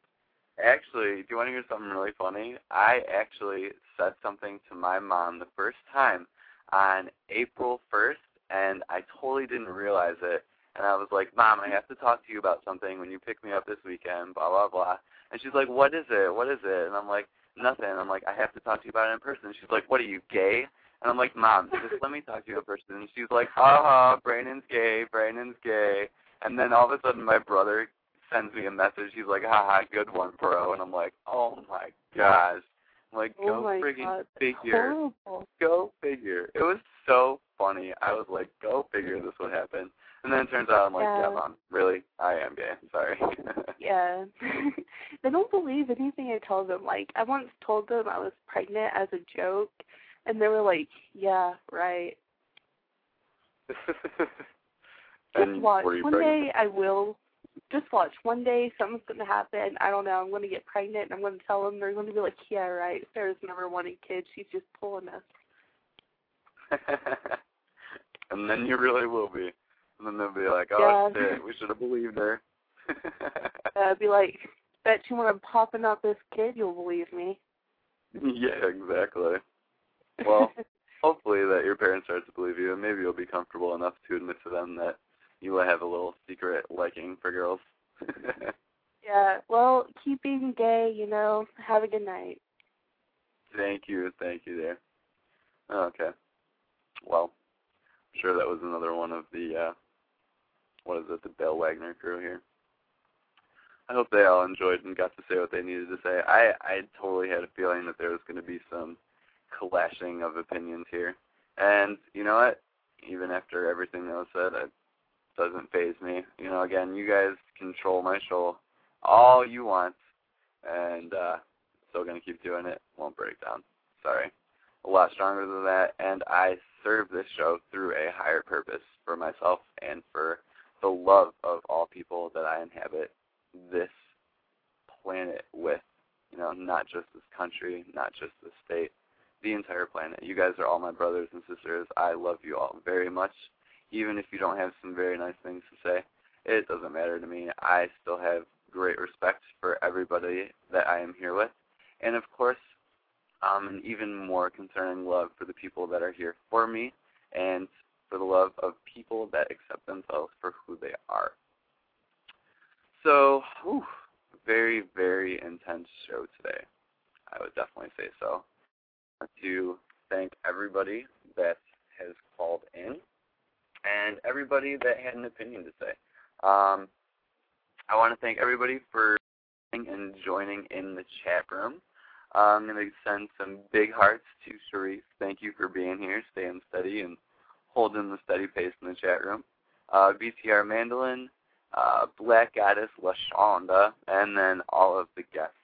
Actually, do you want to hear something really funny? I actually said something to my mom the first time on April 1st, and I totally didn't realize it. And I was like, Mom, I have to talk to you about something when you pick me up this weekend, blah, blah, blah. And she's like, What is it? What is it? And I'm like, Nothing. I'm like, I have to talk to you about it in person. And she's like, What are you, gay? And I'm like, Mom, just let me talk to you in person. And she's like, Ha ha, Brandon's gay, Brandon's gay. And then all of a sudden my brother sends me a message. He's like, haha, good one, bro. And I'm like, oh my gosh. I'm like, Oh go my friggin' God, figure. Horrible. Go figure. It was so funny. I was like, go figure this would happen. And then it turns out I'm like, yeah, Yeah. mom, really? I am gay. Sorry. Yeah. they don't believe anything I tell them. Like, I once told them I was pregnant as a joke, and they were like, yeah, right. Just watch. One pregnant? day I will. Just watch. One day something's going to happen. I don't know. I'm going to get pregnant, and I'm going to tell them. They're going to be like, yeah, right. Sarah's never wanted kids. She's just pulling us. and then you really will be. And then they'll be like, oh Yeah. shit, we should have believed her. Uh, be like, bet you when I'm popping out this kid, you'll believe me. yeah, exactly. Well, hopefully that your parents start to believe you, and maybe you'll be comfortable enough to admit to them that you have a little secret liking for girls. yeah. Well, keep being gay. You know. Have a good night. thank you, thank you, there. Okay. Well, I'm sure that was another one of the uh what is it, the Bill Wagner crew here. I hope they all enjoyed and got to say what they needed to say. I I totally had a feeling that there was going to be some clashing of opinions here, and you know what? Even after everything that was said, it doesn't faze me. You know, again, you guys control my show all you want, and uh still to keep doing it. Won't break down. Sorry. A lot stronger than that, and I serve this show through a higher purpose for myself and for the love of all people that I inhabit this planet with. You know, not just this country, not just this state, the entire planet. You guys are all my brothers and sisters. I love you all very much. Even if you don't have some very nice things to say, it doesn't matter to me. I still have great respect for everybody that I am here with. And of course, um, an even more concerning love for the people that are here for me and for the love of people that accept themselves for who they are. So, whew, very, very intense show today. I would definitely say so. To thank everybody that has called in and everybody that had an opinion to say. Um, I want to thank everybody for and joining in the chat room. I'm going to send some big hearts to Sharif. Thank you for being here, staying steady, and holding the steady pace in the chat room. Uh, BTR Mandolin, uh, Black Goddess LaShonda, and then all of the guests.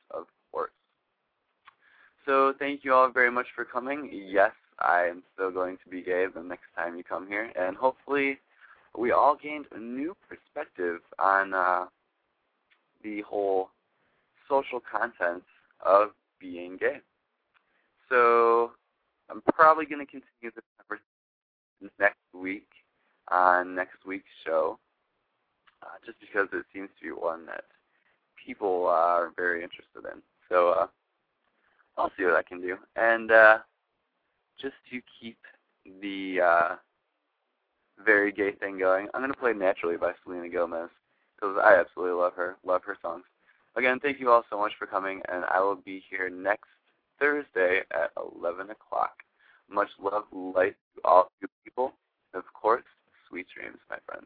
So thank you all very much for coming. Yes, I am still going to be gay the next time you come here, and hopefully we all gained a new perspective on uh, the whole social content of being gay. So I'm probably going to continue this conversation next week on next week's show, uh, just because it seems to be one that people are very interested in. So uh, I'll see what I can do. And uh, just to keep the uh, very gay thing going, I'm going to play Naturally by Selena Gomez because I absolutely love her, love her songs. Again, thank you all so much for coming, and I will be here next Thursday at 11 o'clock. Much love, light to all you people, and of course, sweet dreams, my friends.